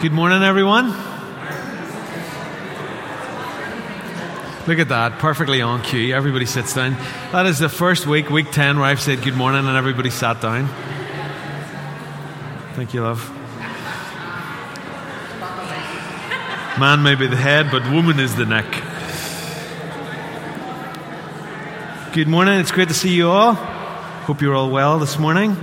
Good morning, everyone. Look at that, perfectly on cue. Everybody sits down. That is the first week, week 10, where I've said good morning and everybody sat down. Thank you, love. Man may be the head, but woman is the neck. Good morning. It's great to see you all. Hope you're all well this morning.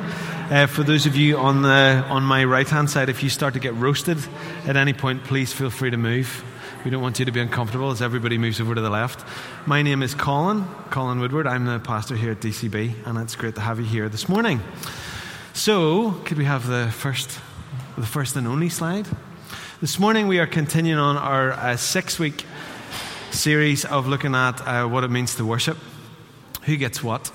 Uh, for those of you on, the, on my right hand side, if you start to get roasted at any point, please feel free to move. We don't want you to be uncomfortable as everybody moves over to the left. My name is Colin, Colin Woodward. I'm the pastor here at DCB, and it's great to have you here this morning. So, could we have the first, the first and only slide? This morning we are continuing on our uh, six week series of looking at uh, what it means to worship. Who gets what?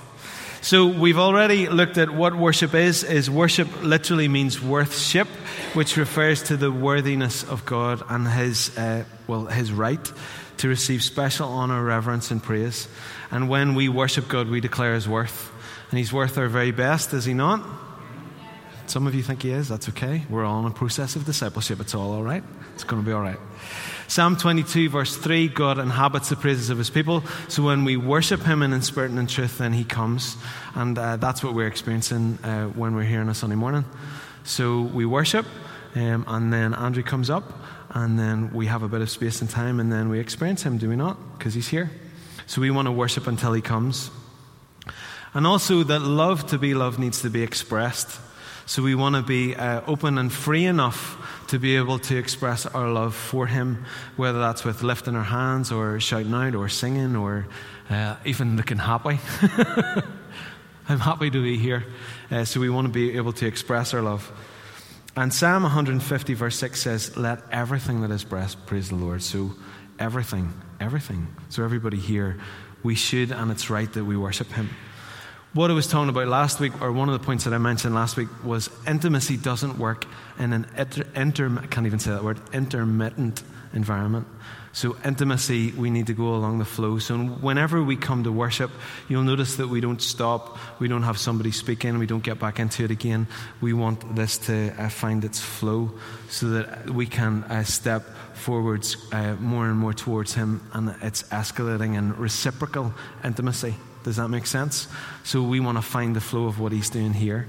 So we've already looked at what worship is. Is worship literally means worthship, which refers to the worthiness of God and His uh, well His right to receive special honor, reverence, and praise. And when we worship God, we declare His worth, and He's worth our very best. Is He not? Some of you think He is. That's okay. We're all in a process of discipleship. It's all all right. It's going to be all right. Psalm 22, verse 3 God inhabits the praises of his people. So when we worship him in spirit and in truth, then he comes. And uh, that's what we're experiencing uh, when we're here on a Sunday morning. So we worship, um, and then Andrew comes up, and then we have a bit of space and time, and then we experience him, do we not? Because he's here. So we want to worship until he comes. And also that love to be loved needs to be expressed. So we want to be uh, open and free enough to be able to express our love for Him, whether that's with lifting our hands or shouting out or singing or uh, even looking happy. I'm happy to be here. Uh, so we want to be able to express our love. And Psalm 150, verse 6 says, Let everything that is breath praise the Lord. So everything, everything. So everybody here, we should and it's right that we worship Him. What I was talking about last week, or one of the points that I mentioned last week, was intimacy doesn't work in an inter, inter I can't even say that word, intermittent environment. So, intimacy, we need to go along the flow. So, whenever we come to worship, you'll notice that we don't stop, we don't have somebody speaking, we don't get back into it again. We want this to uh, find its flow so that we can uh, step forwards uh, more and more towards Him, and it's escalating in reciprocal intimacy. Does that make sense? So we want to find the flow of what he's doing here.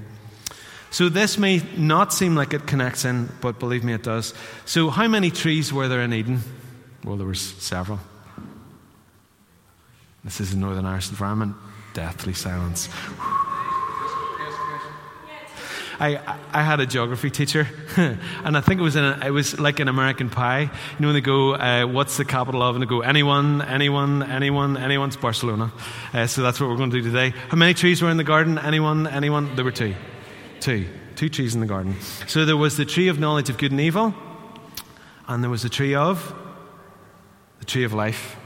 So this may not seem like it connects in, but believe me, it does. So how many trees were there in Eden? Well, there was several. This is a Northern Irish environment. Deathly silence. I, I had a geography teacher, and I think it was in a, it was like an American Pie. You know when they go, uh, "What's the capital of?" and they go, "Anyone, anyone, anyone, anyone's Barcelona." Uh, so that's what we're going to do today. How many trees were in the garden? Anyone, anyone? There were two, two, two trees in the garden. So there was the tree of knowledge of good and evil, and there was the tree of the tree of life.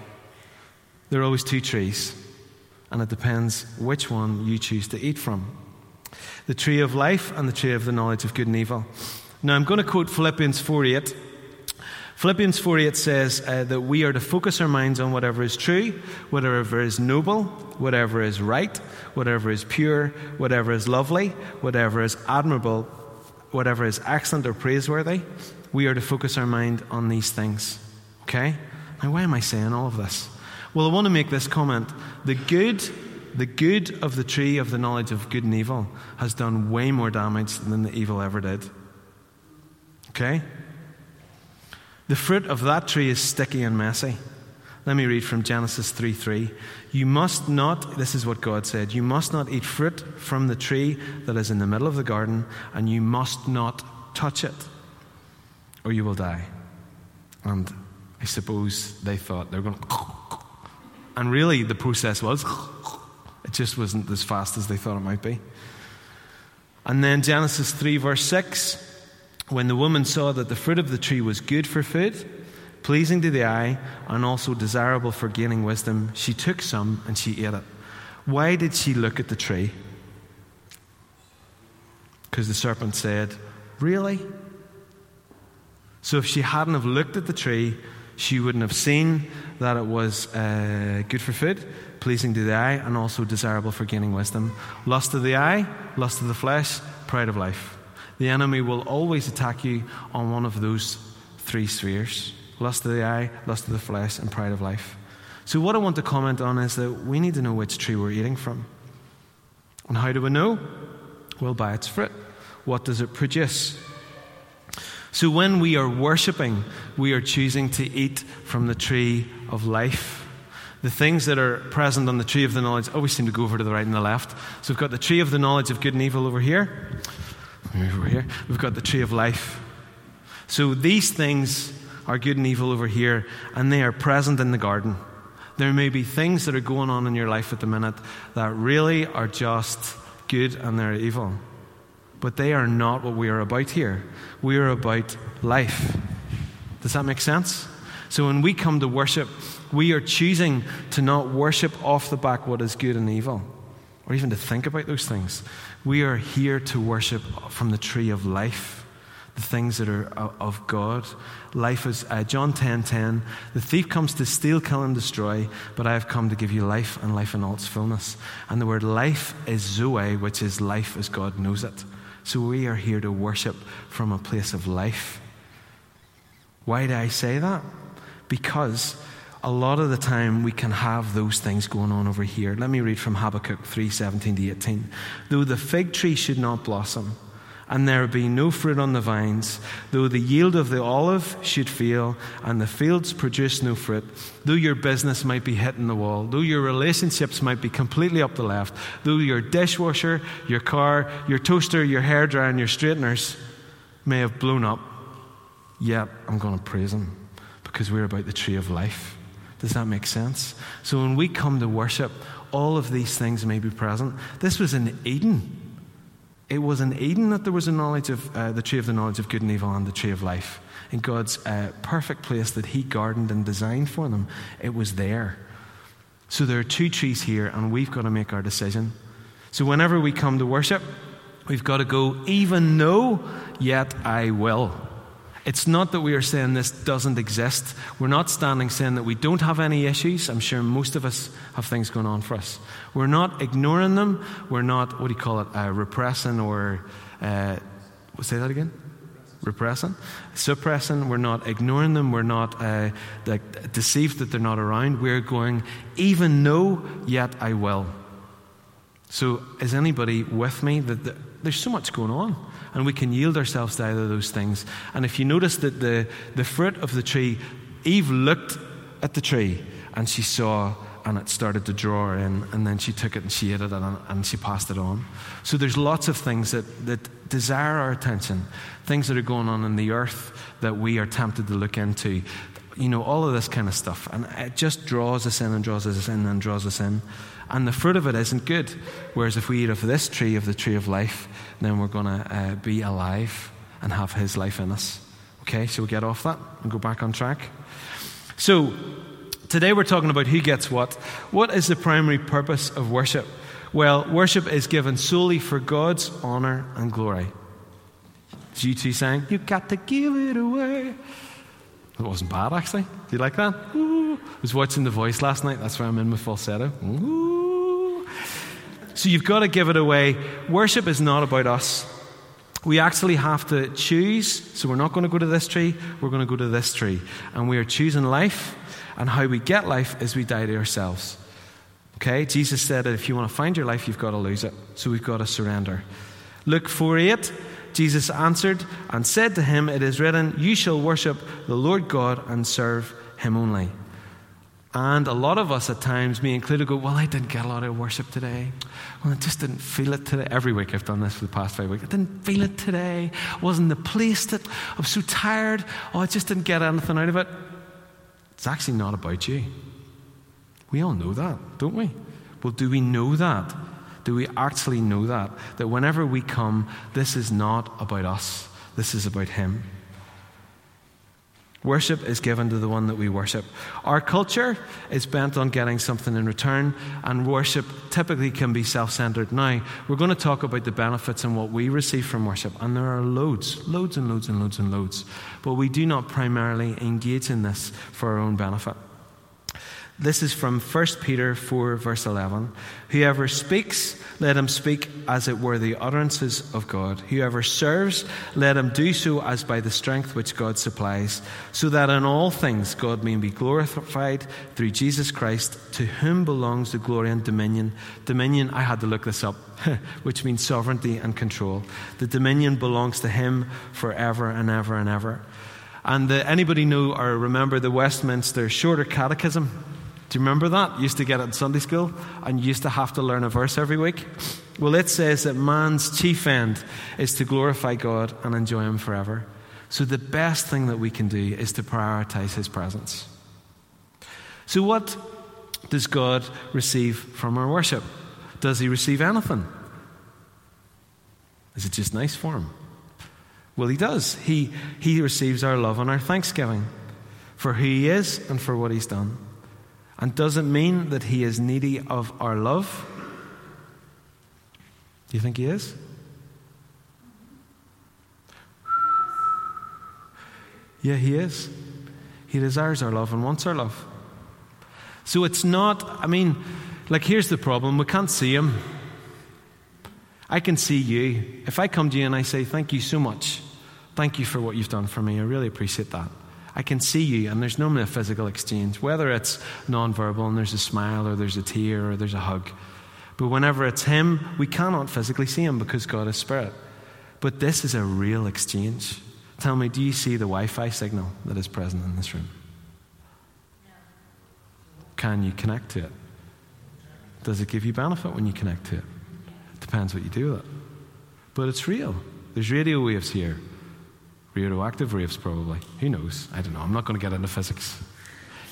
There are always two trees, and it depends which one you choose to eat from the tree of life and the tree of the knowledge of good and evil. Now, I'm going to quote Philippians 4 8. Philippians 4 8 says uh, that we are to focus our minds on whatever is true, whatever is noble, whatever is right, whatever is pure, whatever is lovely, whatever is admirable, whatever is excellent or praiseworthy. We are to focus our mind on these things. Okay? Now, why am I saying all of this? Well, I want to make this comment. The good the good of the tree of the knowledge of good and evil has done way more damage than the evil ever did. Okay? The fruit of that tree is sticky and messy. Let me read from Genesis 3 3. You must not, this is what God said, you must not eat fruit from the tree that is in the middle of the garden, and you must not touch it, or you will die. And I suppose they thought they were going. And really, the process was it just wasn't as fast as they thought it might be. And then Genesis 3, verse 6 when the woman saw that the fruit of the tree was good for food, pleasing to the eye, and also desirable for gaining wisdom, she took some and she ate it. Why did she look at the tree? Because the serpent said, Really? So if she hadn't have looked at the tree, she wouldn't have seen that it was uh, good for food, pleasing to the eye, and also desirable for gaining wisdom. Lust of the eye, lust of the flesh, pride of life. The enemy will always attack you on one of those three spheres lust of the eye, lust of the flesh, and pride of life. So, what I want to comment on is that we need to know which tree we're eating from. And how do we know? Well, by its fruit. What does it produce? So, when we are worshipping, we are choosing to eat from the tree of life. The things that are present on the tree of the knowledge always seem to go over to the right and the left. So, we've got the tree of the knowledge of good and evil over here. Over here. We've got the tree of life. So, these things are good and evil over here, and they are present in the garden. There may be things that are going on in your life at the minute that really are just good and they're evil. But they are not what we are about here. We are about life. Does that make sense? So when we come to worship, we are choosing to not worship off the back what is good and evil, or even to think about those things. We are here to worship from the tree of life the things that are of God. Life is, uh, John 10 10, the thief comes to steal, kill, and destroy, but I have come to give you life and life in all its fullness. And the word life is Zoe, which is life as God knows it. So we are here to worship from a place of life. Why do I say that? Because a lot of the time we can have those things going on over here. Let me read from Habakkuk 3 17 to 18. Though the fig tree should not blossom, and there be no fruit on the vines, though the yield of the olive should fail, and the fields produce no fruit, though your business might be hitting the wall, though your relationships might be completely up the left, though your dishwasher, your car, your toaster, your hairdryer, and your straighteners may have blown up, yet I'm going to praise Him because we're about the tree of life. Does that make sense? So when we come to worship, all of these things may be present. This was in Eden. It was in Eden that there was a knowledge of uh, the tree of the knowledge of good and evil and the tree of life. In God's uh, perfect place that He gardened and designed for them, it was there. So there are two trees here, and we've got to make our decision. So whenever we come to worship, we've got to go, even though, yet I will. It's not that we are saying this doesn't exist. We're not standing saying that we don't have any issues. I'm sure most of us have things going on for us. We're not ignoring them. We're not, what do you call it, uh, repressing or, uh, say that again? Repressing, suppressing. We're not ignoring them. We're not uh, like, deceived that they're not around. We're going, even though, yet I will. So, is anybody with me? That, that there's so much going on and we can yield ourselves to either of those things. And if you notice that the, the fruit of the tree, Eve looked at the tree and she saw and it started to draw her in, and then she took it and she ate it and, and she passed it on. So there's lots of things that, that desire our attention, things that are going on in the earth that we are tempted to look into. You know, all of this kind of stuff. And it just draws us in and draws us in and draws us in and the fruit of it isn't good. Whereas if we eat of this tree, of the tree of life, then we're going to uh, be alive and have His life in us. Okay, so we get off that and go back on track. So, today we're talking about who gets what. What is the primary purpose of worship? Well, worship is given solely for God's honor and glory. As you two sang, You got to give it away. It wasn't bad, actually. Do you like that? Ooh. I was watching The Voice last night. That's why I'm in my falsetto. Ooh. So you've got to give it away. Worship is not about us. We actually have to choose. So we're not going to go to this tree, we're going to go to this tree. And we are choosing life. And how we get life is we die to ourselves. Okay? Jesus said that if you want to find your life, you've got to lose it. So we've got to surrender. Luke 4 8. Jesus answered and said to him, It is written, You shall worship the Lord God and serve him only. And a lot of us at times, me included, go, Well, I didn't get a lot of worship today. Well, I just didn't feel it today. Every week I've done this for the past five weeks. I didn't feel it today. It wasn't the place that I was so tired. Oh, I just didn't get anything out of it. It's actually not about you. We all know that, don't we? Well, do we know that? Do we actually know that? That whenever we come, this is not about us, this is about Him. Worship is given to the one that we worship. Our culture is bent on getting something in return, and worship typically can be self centered. Now, we're going to talk about the benefits and what we receive from worship, and there are loads, loads and loads and loads and loads. But we do not primarily engage in this for our own benefit. This is from 1 Peter 4, verse 11. Whoever speaks, let him speak as it were the utterances of God. Whoever serves, let him do so as by the strength which God supplies, so that in all things God may be glorified through Jesus Christ, to whom belongs the glory and dominion. Dominion, I had to look this up, which means sovereignty and control. The dominion belongs to him forever and ever and ever. And the, anybody know or remember the Westminster Shorter Catechism? Do you remember that? You used to get it in Sunday school and you used to have to learn a verse every week. Well, it says that man's chief end is to glorify God and enjoy Him forever. So the best thing that we can do is to prioritize His presence. So, what does God receive from our worship? Does He receive anything? Is it just nice for Him? Well, He does. He, he receives our love and our thanksgiving for who He is and for what He's done. And does it mean that he is needy of our love? Do you think he is? Yeah, he is. He desires our love and wants our love. So it's not, I mean, like, here's the problem we can't see him. I can see you. If I come to you and I say, Thank you so much, thank you for what you've done for me, I really appreciate that. I can see you, and there's normally a physical exchange, whether it's nonverbal and there's a smile, or there's a tear, or there's a hug. But whenever it's Him, we cannot physically see Him because God is Spirit. But this is a real exchange. Tell me, do you see the Wi Fi signal that is present in this room? Can you connect to it? Does it give you benefit when you connect to it? Depends what you do with it. But it's real. There's radio waves here radioactive waves, probably. Who knows? I don't know. I'm not going to get into physics.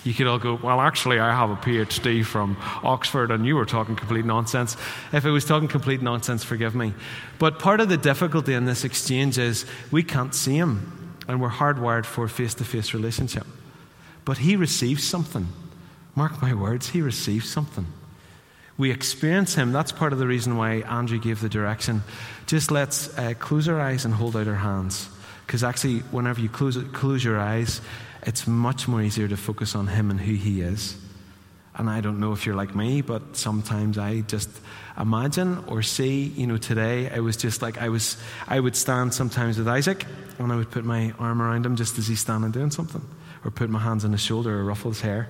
You could all go, well, actually, I have a PhD from Oxford, and you were talking complete nonsense. If it was talking complete nonsense, forgive me. But part of the difficulty in this exchange is we can't see him, and we're hardwired for face to face relationship. But he receives something. Mark my words, he receives something. We experience him. That's part of the reason why Andrew gave the direction. Just let's uh, close our eyes and hold out our hands. Because actually, whenever you close, close your eyes, it's much more easier to focus on Him and who He is. And I don't know if you're like me, but sometimes I just imagine or see, you know, today I was just like, I was, I would stand sometimes with Isaac and I would put my arm around him just as he's standing doing something, or put my hands on his shoulder or ruffle his hair.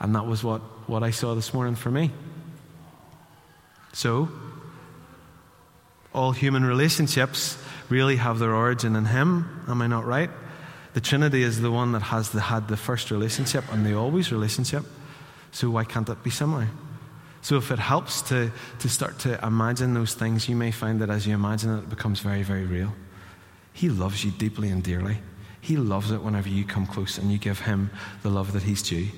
And that was what, what I saw this morning for me. So, all human relationships really have their origin in Him. Am I not right? The Trinity is the one that has the, had the first relationship and the always relationship. So why can't it be similar? So if it helps to, to start to imagine those things, you may find that as you imagine it, it becomes very, very real. He loves you deeply and dearly. He loves it whenever you come close and you give Him the love that He's due.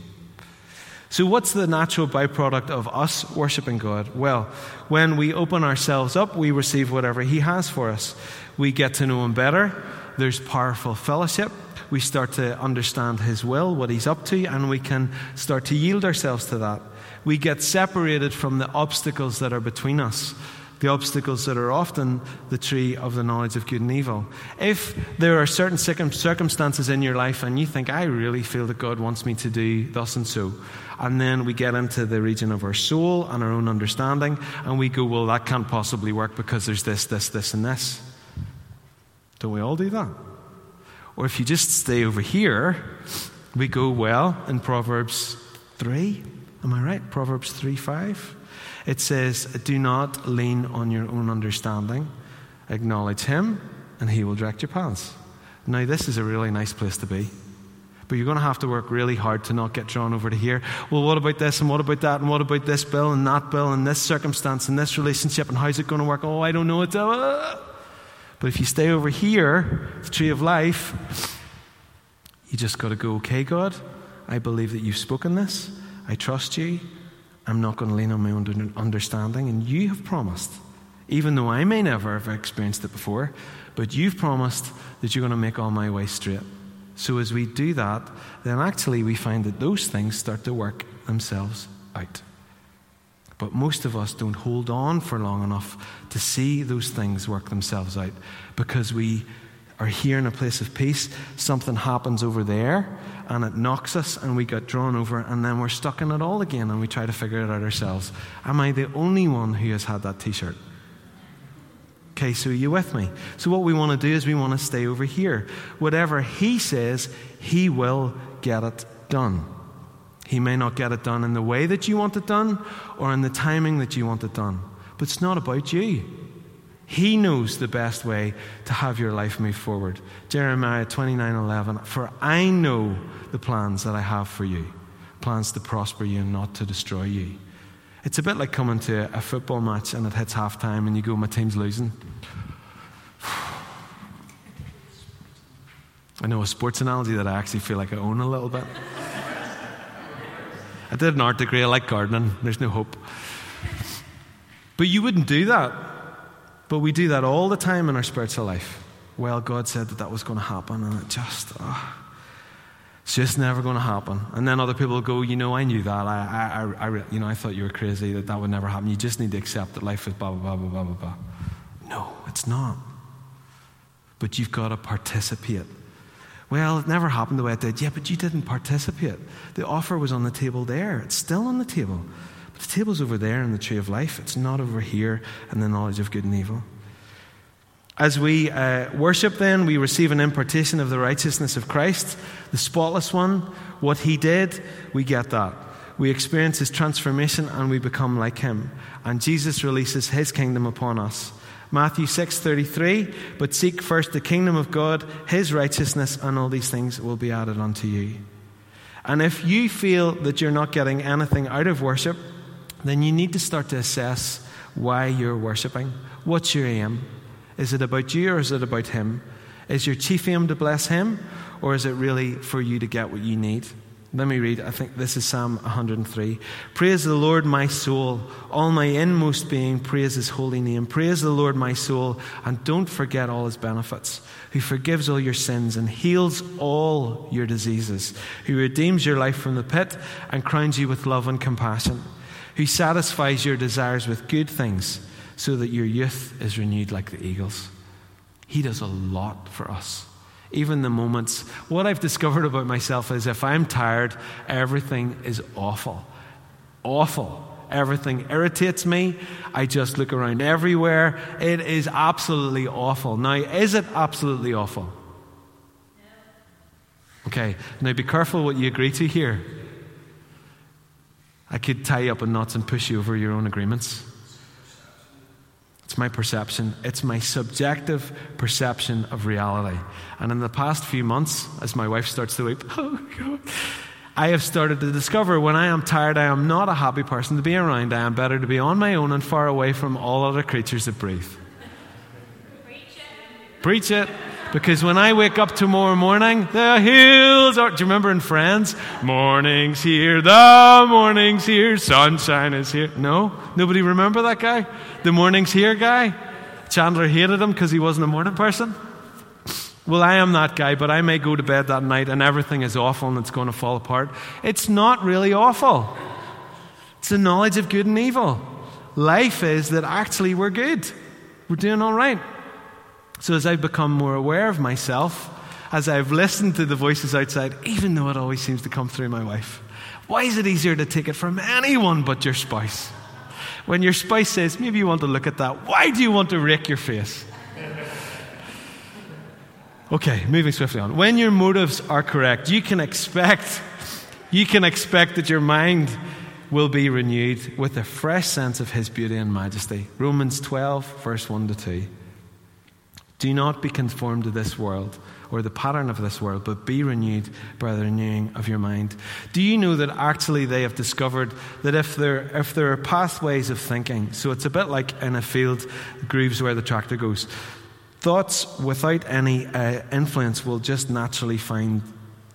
So, what's the natural byproduct of us worshiping God? Well, when we open ourselves up, we receive whatever He has for us. We get to know Him better. There's powerful fellowship. We start to understand His will, what He's up to, and we can start to yield ourselves to that. We get separated from the obstacles that are between us the obstacles that are often the tree of the knowledge of good and evil. If there are certain circumstances in your life and you think, I really feel that God wants me to do thus and so, and then we get into the region of our soul and our own understanding, and we go, well, that can't possibly work because there's this, this, this, and this. Don't we all do that? Or if you just stay over here, we go, well, in Proverbs 3, am I right? Proverbs 3 5. It says, Do not lean on your own understanding. Acknowledge Him, and He will direct your paths. Now, this is a really nice place to be. But you're going to have to work really hard to not get drawn over to here. Well, what about this, and what about that, and what about this bill, and that bill, and this circumstance, and this relationship, and how's it going to work? Oh, I don't know. It's, uh... But if you stay over here, the tree of life, you just got to go, okay, God, I believe that you've spoken this. I trust you. I'm not going to lean on my own understanding. And you have promised, even though I may never have experienced it before, but you've promised that you're going to make all my way straight. So as we do that, then actually we find that those things start to work themselves out. But most of us don't hold on for long enough to see those things work themselves out because we Or here in a place of peace, something happens over there and it knocks us and we get drawn over and then we're stuck in it all again and we try to figure it out ourselves. Am I the only one who has had that t shirt? Okay, so are you with me? So, what we want to do is we want to stay over here. Whatever he says, he will get it done. He may not get it done in the way that you want it done or in the timing that you want it done, but it's not about you. He knows the best way to have your life move forward. Jeremiah 29:11 For I know the plans that I have for you, plans to prosper you and not to destroy you. It's a bit like coming to a football match and it hits half time and you go, My team's losing. I know a sports analogy that I actually feel like I own a little bit. I did an art degree, I like gardening, there's no hope. But you wouldn't do that. But we do that all the time in our spiritual life. Well, God said that that was going to happen, and it just, oh, it's just never going to happen. And then other people go, you know, I knew that. I, I, I, you know, I thought you were crazy that that would never happen. You just need to accept that life is blah, blah, blah, blah, blah, blah. No, it's not. But you've got to participate. Well, it never happened the way it did. Yeah, but you didn't participate. The offer was on the table there. It's still on the table. But the table's over there in the tree of life. It's not over here in the knowledge of good and evil. As we uh, worship, then, we receive an impartation of the righteousness of Christ, the spotless one. What he did, we get that. We experience his transformation and we become like him. And Jesus releases his kingdom upon us. Matthew 6:33, but seek first the kingdom of God, his righteousness, and all these things will be added unto you. And if you feel that you're not getting anything out of worship, then you need to start to assess why you're worshiping. What's your aim? Is it about you or is it about Him? Is your chief aim to bless Him or is it really for you to get what you need? Let me read. I think this is Psalm 103. Praise the Lord, my soul. All my inmost being, praise his holy name. Praise the Lord, my soul. And don't forget all his benefits, who forgives all your sins and heals all your diseases, who redeems your life from the pit and crowns you with love and compassion, who satisfies your desires with good things so that your youth is renewed like the eagles. He does a lot for us. Even the moments. What I've discovered about myself is if I'm tired, everything is awful. Awful. Everything irritates me. I just look around everywhere. It is absolutely awful. Now, is it absolutely awful? Okay, now be careful what you agree to here. I could tie you up in knots and push you over your own agreements. It's my perception. It's my subjective perception of reality. And in the past few months, as my wife starts to weep, oh God, I have started to discover when I am tired, I am not a happy person to be around. I am better to be on my own and far away from all other creatures that breathe. Preach it. Preach it. Because when I wake up tomorrow morning, the hills are. Do you remember in Friends? Morning's here, the morning's here, sunshine is here. No? Nobody remember that guy? The morning's here guy? Chandler hated him because he wasn't a morning person. Well, I am that guy, but I may go to bed that night and everything is awful and it's going to fall apart. It's not really awful. It's the knowledge of good and evil. Life is that actually we're good. We're doing all right. So, as I've become more aware of myself, as I've listened to the voices outside, even though it always seems to come through my wife, why is it easier to take it from anyone but your spouse? When your spouse says, maybe you want to look at that, why do you want to rake your face? Okay, moving swiftly on. When your motives are correct, you can expect you can expect that your mind will be renewed with a fresh sense of his beauty and majesty. Romans 12 verse 1 to 2. Do not be conformed to this world or the pattern of this world, but be renewed by the renewing of your mind. Do you know that actually they have discovered that if there, if there are pathways of thinking, so it's a bit like in a field, grooves where the tractor goes, thoughts without any uh, influence will just naturally find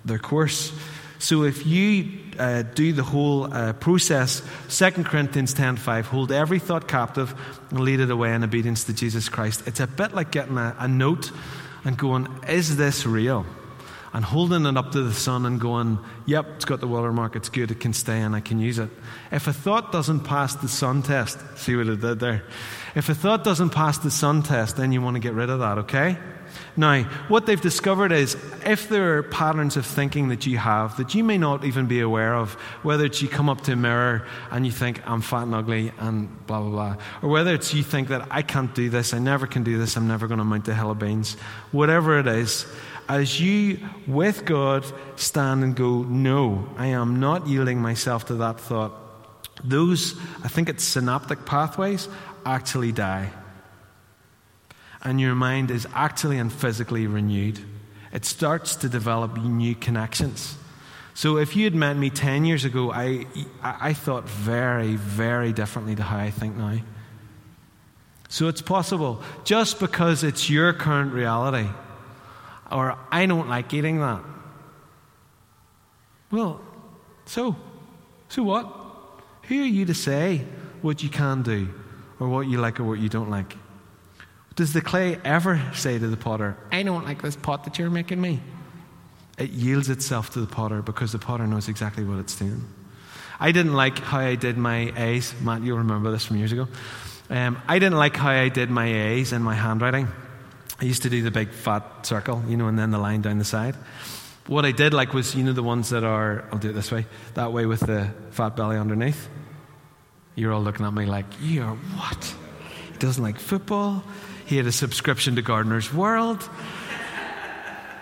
their course. So if you uh, do the whole uh, process, 2 Corinthians 10.5, hold every thought captive and lead it away in obedience to Jesus Christ. It's a bit like getting a, a note and going, is this real? and holding it up to the sun and going, yep, it's got the watermark, it's good, it can stay and I can use it. If a thought doesn't pass the sun test, see what it did there? If a thought doesn't pass the sun test, then you want to get rid of that, okay? Now, what they've discovered is if there are patterns of thinking that you have that you may not even be aware of, whether it's you come up to a mirror and you think, I'm fat and ugly and blah, blah, blah, or whether it's you think that I can't do this, I never can do this, I'm never going to mount a hill of beans, whatever it is, as you, with God, stand and go, No, I am not yielding myself to that thought, those, I think it's synaptic pathways, actually die and your mind is actually and physically renewed. It starts to develop new connections. So if you had met me 10 years ago, I, I thought very, very differently to how I think now. So it's possible. Just because it's your current reality, or I don't like eating that. Well, so, so what? Who are you to say what you can do, or what you like, or what you don't like? Does the clay ever say to the potter, I don't like this pot that you're making me? It yields itself to the potter because the potter knows exactly what it's doing. I didn't like how I did my A's. Matt, you'll remember this from years ago. Um, I didn't like how I did my A's in my handwriting. I used to do the big fat circle, you know, and then the line down the side. What I did like was, you know, the ones that are, I'll do it this way, that way with the fat belly underneath. You're all looking at me like, you're what? He doesn't like football. He had a subscription to Gardener's World.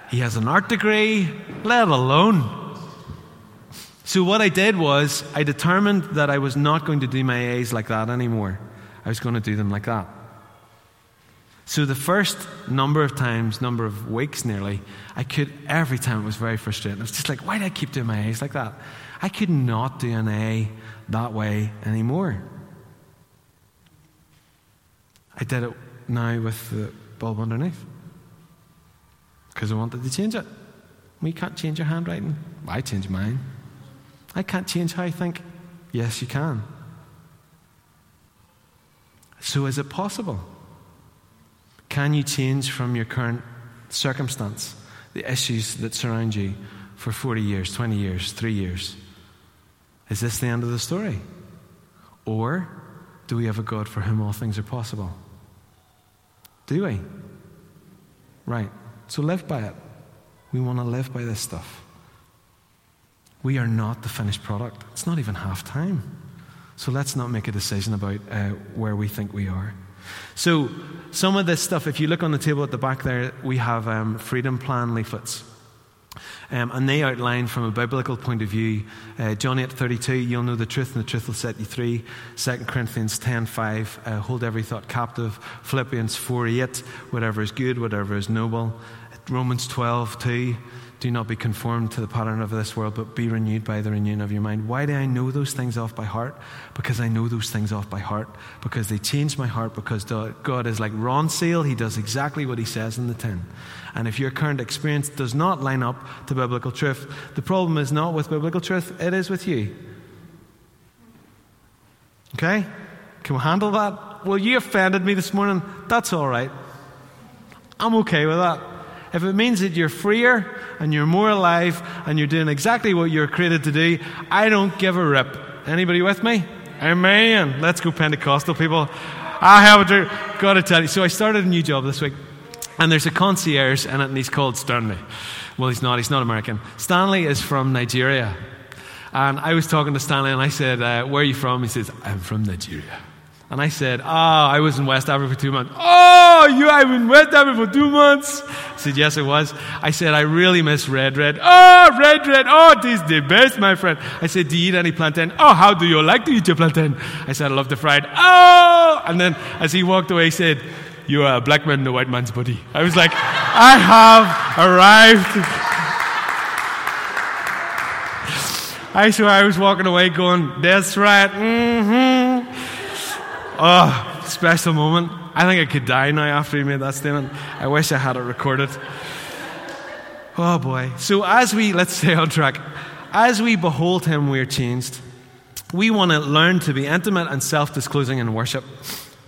He has an art degree, let alone. So, what I did was, I determined that I was not going to do my A's like that anymore. I was going to do them like that. So, the first number of times, number of weeks nearly, I could, every time it was very frustrating. I was just like, why do I keep doing my A's like that? I could not do an A that way anymore. I did it now with the bulb underneath because I wanted to change it. We can't change your handwriting. I change mine. I can't change how I think. Yes, you can. So, is it possible? Can you change from your current circumstance, the issues that surround you for 40 years, 20 years, three years? Is this the end of the story? Or do we have a God for whom all things are possible? Do we? Right. So live by it. We want to live by this stuff. We are not the finished product. It's not even half time. So let's not make a decision about uh, where we think we are. So, some of this stuff, if you look on the table at the back there, we have um, freedom plan leaflets. Um, and they outline from a biblical point of view, uh, John 8 32, you'll know the truth and the truth will set you free. 2 Corinthians 10 5, uh, hold every thought captive. Philippians 4 8, whatever is good, whatever is noble. Romans 12 2, do not be conformed to the pattern of this world, but be renewed by the renewing of your mind. Why do I know those things off by heart? Because I know those things off by heart. Because they change my heart. Because God is like Ronseal. He does exactly what he says in the tin. And if your current experience does not line up to biblical truth, the problem is not with biblical truth, it is with you. Okay? Can we handle that? Well, you offended me this morning. That's all right. I'm okay with that. If it means that you're freer and you're more alive and you're doing exactly what you're created to do, I don't give a rip. Anybody with me? Amen. Let's go Pentecostal people. I have a got to tell you. So I started a new job this week, and there's a concierge in it, and he's called Stanley. Well, he's not. He's not American. Stanley is from Nigeria. And I was talking to Stanley, and I said, uh, "Where are you from?" He says, "I'm from Nigeria." And I said, Ah, oh, I was in West Africa for two months. Oh, you have been in West Africa for two months? I said, Yes, I was. I said, I really miss red, red. Oh, red, red. Oh, this is the best, my friend. I said, Do you eat any plantain? Oh, how do you like to eat your plantain? I said, I love the fried. Oh! And then as he walked away, he said, You are a black man in a white man's body. I was like, I have arrived. I swear I was walking away going, That's right. Mm-hmm. Oh, special moment. I think I could die now after he made that statement. I wish I had it recorded. Oh boy. So, as we, let's stay on track, as we behold him, we are changed. We want to learn to be intimate and self disclosing in worship.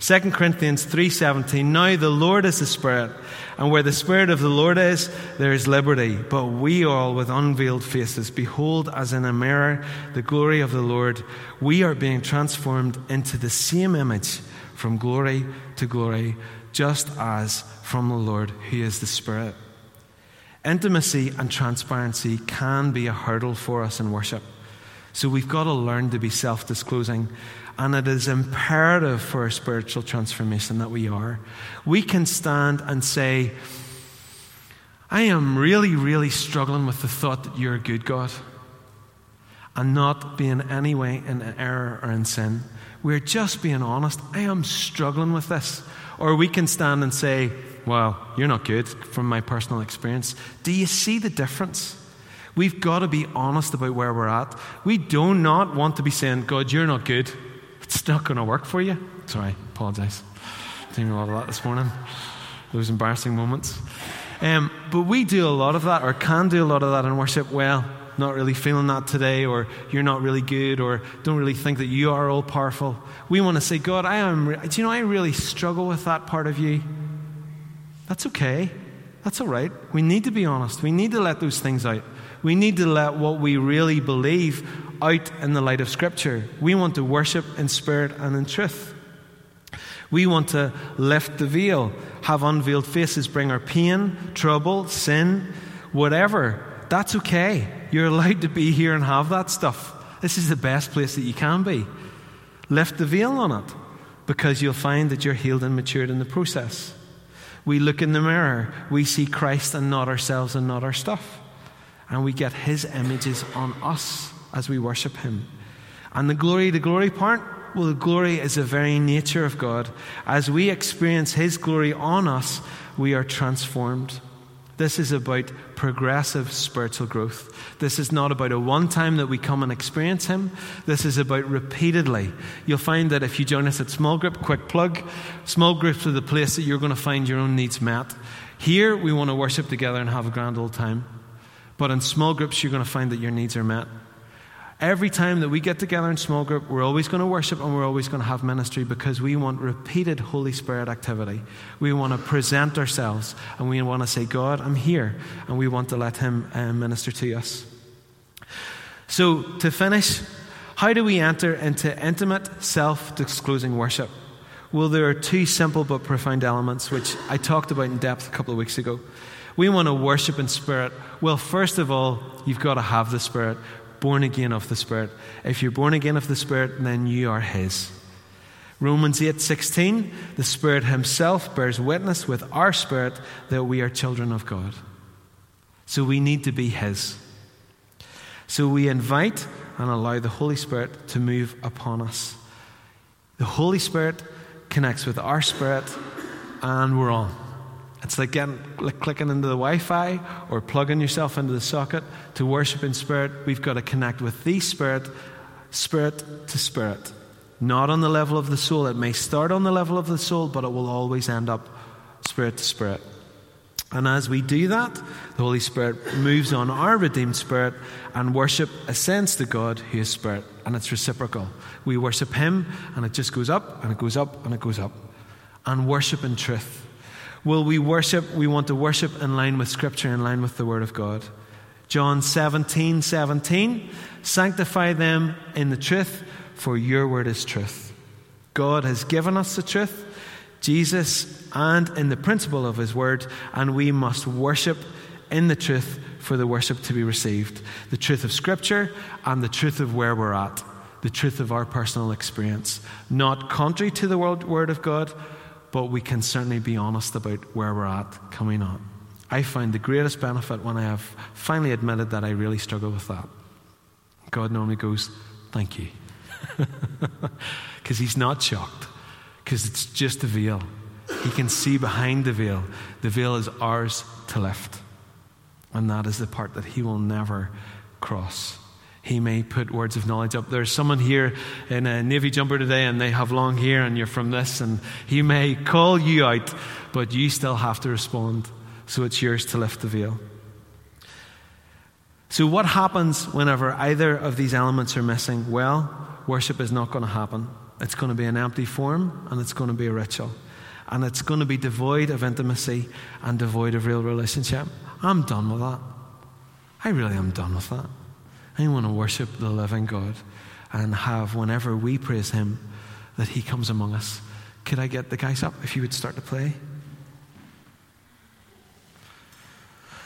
2 Corinthians 3:17 Now the Lord is the Spirit and where the Spirit of the Lord is there is liberty. But we all with unveiled faces behold as in a mirror the glory of the Lord. We are being transformed into the same image from glory to glory just as from the Lord who is the Spirit. Intimacy and transparency can be a hurdle for us in worship. So we've got to learn to be self-disclosing and it is imperative for our spiritual transformation that we are. We can stand and say, I am really, really struggling with the thought that you're a good God and not being any way in error or in sin. We're just being honest. I am struggling with this. Or we can stand and say, Well, you're not good from my personal experience. Do you see the difference? We've got to be honest about where we're at. We do not want to be saying, God, you're not good. It's not going to work for you. Sorry, apologise. Thinking a lot of that this morning. Those embarrassing moments. Um, but we do a lot of that, or can do a lot of that in worship. Well, not really feeling that today, or you're not really good, or don't really think that you are all powerful. We want to say, God, I am. Re- do you know I really struggle with that part of you? That's okay. That's all right. We need to be honest. We need to let those things out. We need to let what we really believe out in the light of Scripture. We want to worship in spirit and in truth. We want to lift the veil, have unveiled faces, bring our pain, trouble, sin, whatever. That's okay. You're allowed to be here and have that stuff. This is the best place that you can be. Lift the veil on it because you'll find that you're healed and matured in the process. We look in the mirror, we see Christ and not ourselves and not our stuff. And we get His images on us as we worship Him. And the glory, the glory part, well, the glory is the very nature of God. As we experience His glory on us, we are transformed. This is about progressive spiritual growth. This is not about a one time that we come and experience Him. This is about repeatedly. You'll find that if you join us at small group, quick plug, small groups are the place that you're going to find your own needs met. Here, we want to worship together and have a grand old time. But in small groups, you're going to find that your needs are met. Every time that we get together in small group, we're always going to worship and we're always going to have ministry because we want repeated Holy Spirit activity. We want to present ourselves and we want to say, God, I'm here, and we want to let Him uh, minister to us. So, to finish, how do we enter into intimate, self disclosing worship? Well, there are two simple but profound elements which I talked about in depth a couple of weeks ago. We want to worship in spirit. Well, first of all, you've got to have the Spirit born again of the Spirit. If you're born again of the Spirit, then you are His. Romans 8:16 The Spirit himself bears witness with our spirit that we are children of God. So we need to be his. So we invite and allow the Holy Spirit to move upon us. The Holy Spirit connects with our spirit and we're on. It's like getting like clicking into the Wi-Fi or plugging yourself into the socket to worship in spirit. We've got to connect with the Spirit, spirit to spirit, not on the level of the soul. It may start on the level of the soul, but it will always end up spirit to spirit. And as we do that, the Holy Spirit moves on our redeemed spirit, and worship ascends to God who is spirit, and it's reciprocal. We worship Him, and it just goes up, and it goes up, and it goes up. And worship in truth. Will we worship? We want to worship in line with Scripture, in line with the Word of God. John 17, 17. Sanctify them in the truth, for your word is truth. God has given us the truth, Jesus, and in the principle of his word, and we must worship in the truth for the worship to be received. The truth of Scripture and the truth of where we're at, the truth of our personal experience. Not contrary to the word of God, but we can certainly be honest about where we're at coming on. I find the greatest benefit when I have finally admitted that I really struggle with that. God normally goes, Thank you. Because He's not shocked, because it's just a veil. He can see behind the veil. The veil is ours to lift. And that is the part that He will never cross. He may put words of knowledge up. There's someone here in a navy jumper today and they have long hair and you're from this, and he may call you out, but you still have to respond. So it's yours to lift the veil. So, what happens whenever either of these elements are missing? Well, worship is not going to happen. It's going to be an empty form and it's going to be a ritual. And it's going to be devoid of intimacy and devoid of real relationship. I'm done with that. I really am done with that. I want to worship the living God and have, whenever we praise Him, that He comes among us. Could I get the guys up if you would start to play?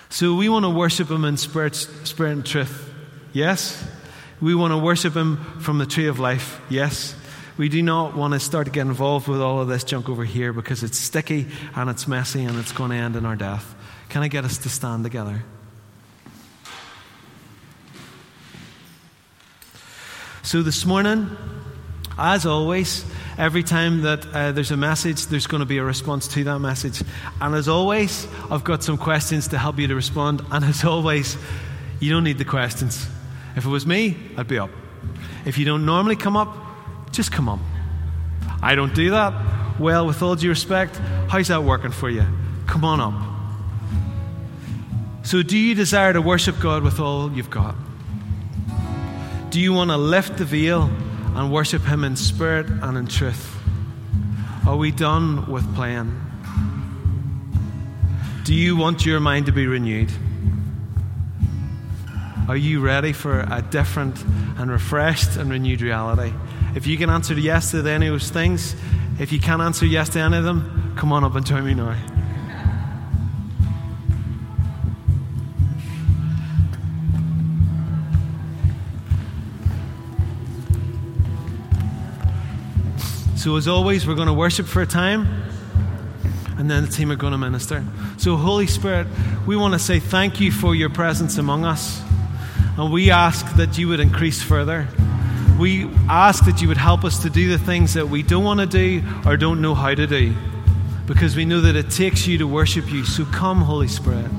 So we want to worship Him in spirit, spirit and truth. Yes? We want to worship Him from the tree of life. Yes? We do not want to start to get involved with all of this junk over here because it's sticky and it's messy and it's going to end in our death. Can I get us to stand together? So this morning, as always, every time that uh, there's a message, there's going to be a response to that message. And as always, I've got some questions to help you to respond. And as always, you don't need the questions. If it was me, I'd be up. If you don't normally come up, just come up. I don't do that. Well, with all due respect, how's that working for you? Come on up. So, do you desire to worship God with all you've got? Do you want to lift the veil and worship Him in spirit and in truth? Are we done with playing? Do you want your mind to be renewed? Are you ready for a different and refreshed and renewed reality? If you can answer yes to any of those things, if you can't answer yes to any of them, come on up and join me now. So, as always, we're going to worship for a time, and then the team are going to minister. So, Holy Spirit, we want to say thank you for your presence among us, and we ask that you would increase further. We ask that you would help us to do the things that we don't want to do or don't know how to do, because we know that it takes you to worship you. So, come, Holy Spirit.